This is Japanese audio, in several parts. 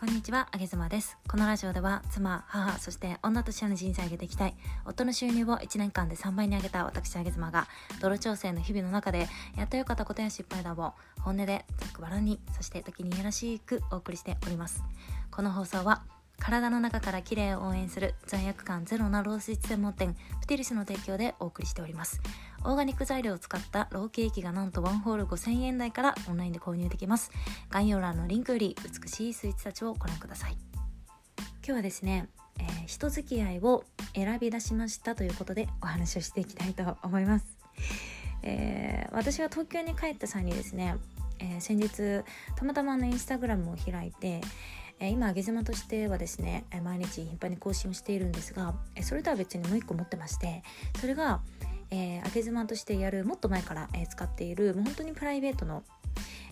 こんにちは、あげずまです。このラジオでは、妻、母、そして女としての人生を上げていきたい、夫の収入を1年間で3倍に上げた私、あげずまが、泥調整の日々の中で、やってよかったことや失敗談を、本音で、ざっくばらんに、そして時にいやらしくお送りしております。この放送は、体の中から綺麗を応援する罪悪感ゼロなロース専門店プティリスの提供でお送りしておりますオーガニック材料を使ったローケーキがなんとワンホール5000円台からオンラインで購入できます。概要欄のリンクより美しいスイーツたちをご覧ください。今日はですね、えー人付き合いを選び出しましたということでお話をしていきたいと思います、えー私は東京に帰った際にですね、えー先日たまたまのインスタグラムを開いて今上げ妻としてはですね毎日頻繁に更新をしているんですがそれとは別にもう一個持ってましてそれが、えー、上げ妻としてやるもっと前から、えー使っているもう本当にプライベートの、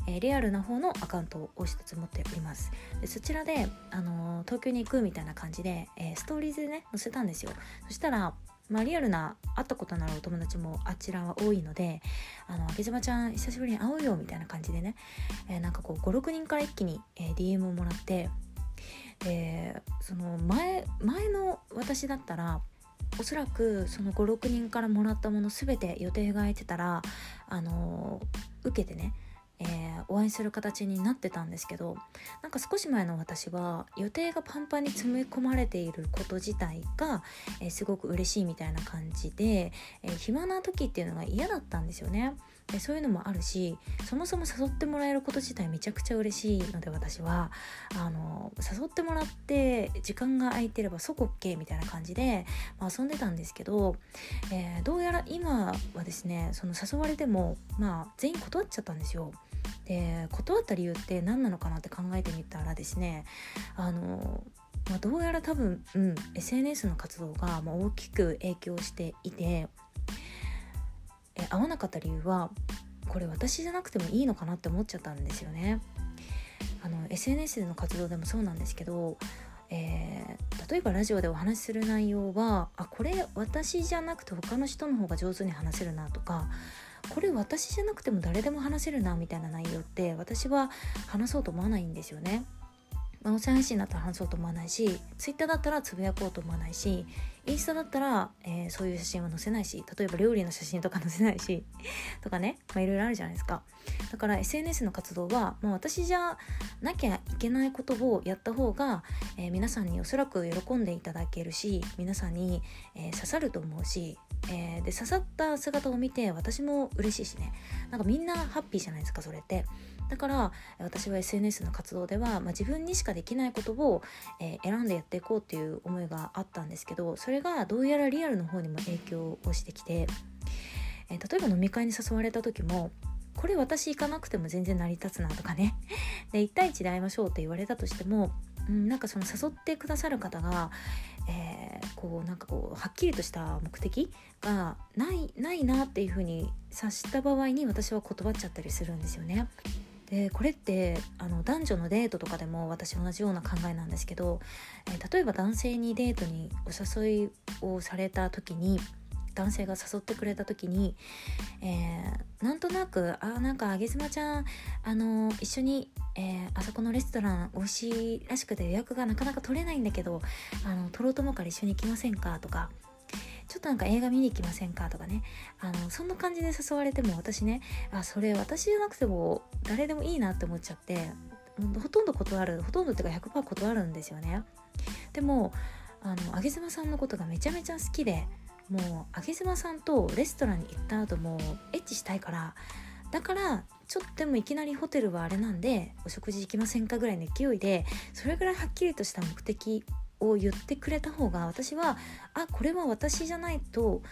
えーリアルな方のアカウントを一つ持っております。でそちらで、あのー東京に行くみたいな感じで、えーストーリーズでね載せたんですよ。そしたらまあ、リアルな会ったことのあるお友達もあちらは多いので「あのあげ妻ちゃん久しぶりに会おうよ」みたいな感じでね、えーなんかこう56人から一気に、えー DM をもらってでその前前の私だったらおそらくその56人からもらったもの全て予定が空いてたらあの受けてね、えーお会いする形になってたんですけどなんか少し前の私は予定がパンパンに詰め込まれていること自体が、えーすごく嬉しいみたいな感じで、えー暇な時っていうのが嫌だったんですよね。でそういうのもあるしそもそも誘ってもらえること自体めちゃくちゃ嬉しいので私はあの誘ってもらって時間が空いてれば即 OK みたいな感じで、まあ、遊んでたんですけど、えーどうやら今はですねその誘われても、まあ、全員断っちゃったんですよ。で断った理由って何なのかなって考えてみたらですねあのまあ、どうやら多分、うん、SNS の活動がま大きく影響していてえ合わなかった理由はこれ私じゃなくてもいいのかなって思っちゃったんですよね。SNS での活動でもそうなんですけど、えー例えばラジオでお話しする内容はあこれ私じゃなくて他の人の方が上手に話せるなとかこれ私じゃなくても誰でも話せるなみたいな内容って私は話そうと思わないんですよね。音声配信だったら話そうと思わないし Twitter だったらつぶやこうと思わないしインスタだったら、えーそういう写真は載せないし例えば料理の写真とか載せないし とかね、まあ、いろいろあるじゃないですか。だから SNS の活動はもう私じゃなきゃいけないことをやった方が、えー皆さんにおそらく喜んでいただけるし皆さんに、えー刺さると思うし、えで刺さった姿を見て私も嬉しいしね。なんかみんなハッピーじゃないですかそれって。だから私は SNS の活動では、まあ、自分にしかできないことを、えー選んでやっていこうっていう思いがあったんですけどそれがどうやらリアルの方にも影響をしてきて、えー例えば飲み会に誘われた時もこれ私行かなくても全然成り立つなとかね で1対1で会いましょうって言われたとしても、うん、なんかその誘ってくださる方が、えーこうなんかこうはっきりとした目的がないないなっていうふうに察した場合に私は断っちゃったりするんですよね。でこれってあの男女のデートとかでも私同じような考えなんですけど、えー例えば男性にデートにお誘いをされた時に男性が誘ってくれた時に、えーなんとなく「あなんかあげ妻ちゃんあの一緒に、えーあそこのレストラン美味しいらしくて予約がなかなか取れないんだけどあの取ろうと思うから一緒に行きませんか?」とか。ちょっとなんか映画見に行きませんか？とかね。あのそんな感じで誘われても私ねあそれ私じゃなくても誰でもいいなって思っちゃってほとんど断るほとんどっていうか100%断るんですよね。でもあのあげ妻さんのことがめちゃめちゃ好きでもうあげ妻さんとレストランに行った後もエッチしたいからだからちょっとでもいきなりホテルはあれなんでお食事行きませんか？ぐらいの勢いでそれぐらいはっきりとした目的を言ってくれた方が私はあこれは私じゃないと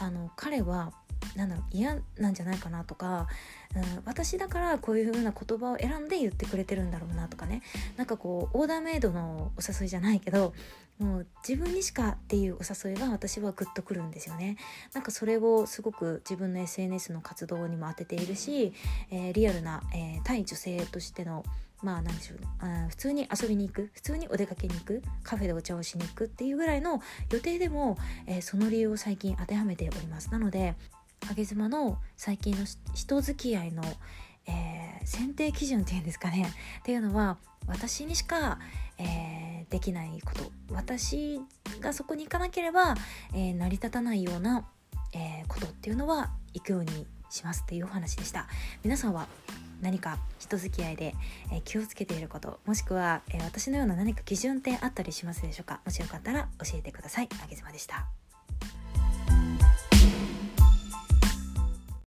あの彼はなんだろう嫌なんじゃないかなとか、うん、私だからこういう風な言葉を選んで言ってくれてるんだろうなとかね。なんかこうオーダーメイドのお誘いじゃないけどもう自分にしかっていうお誘いが私はグッとくるんですよね。なんかそれをすごく自分の SNS の活動にも当てているし、えーリアルな、えー対女性としてのまあなんでしょうね。普通に遊びに行く普通にお出かけに行くカフェでお茶をしに行くっていうぐらいの予定でも、えーその理由を最近当てはめております。なのであげ妻の最近の人付き合いの、えー、選定基準っていうんですかね。っていうのは私にしか、えー、できないこと。私がそこに行かなければ、えー、成り立たないような、えことっていうのは行くようにしますっていうお話でした。皆さんは何か人付き合いで、え気をつけていることもしくは、え私のような何か基準ってあったりしますでしょうか？もしよかったら教えてください。あげずまでした。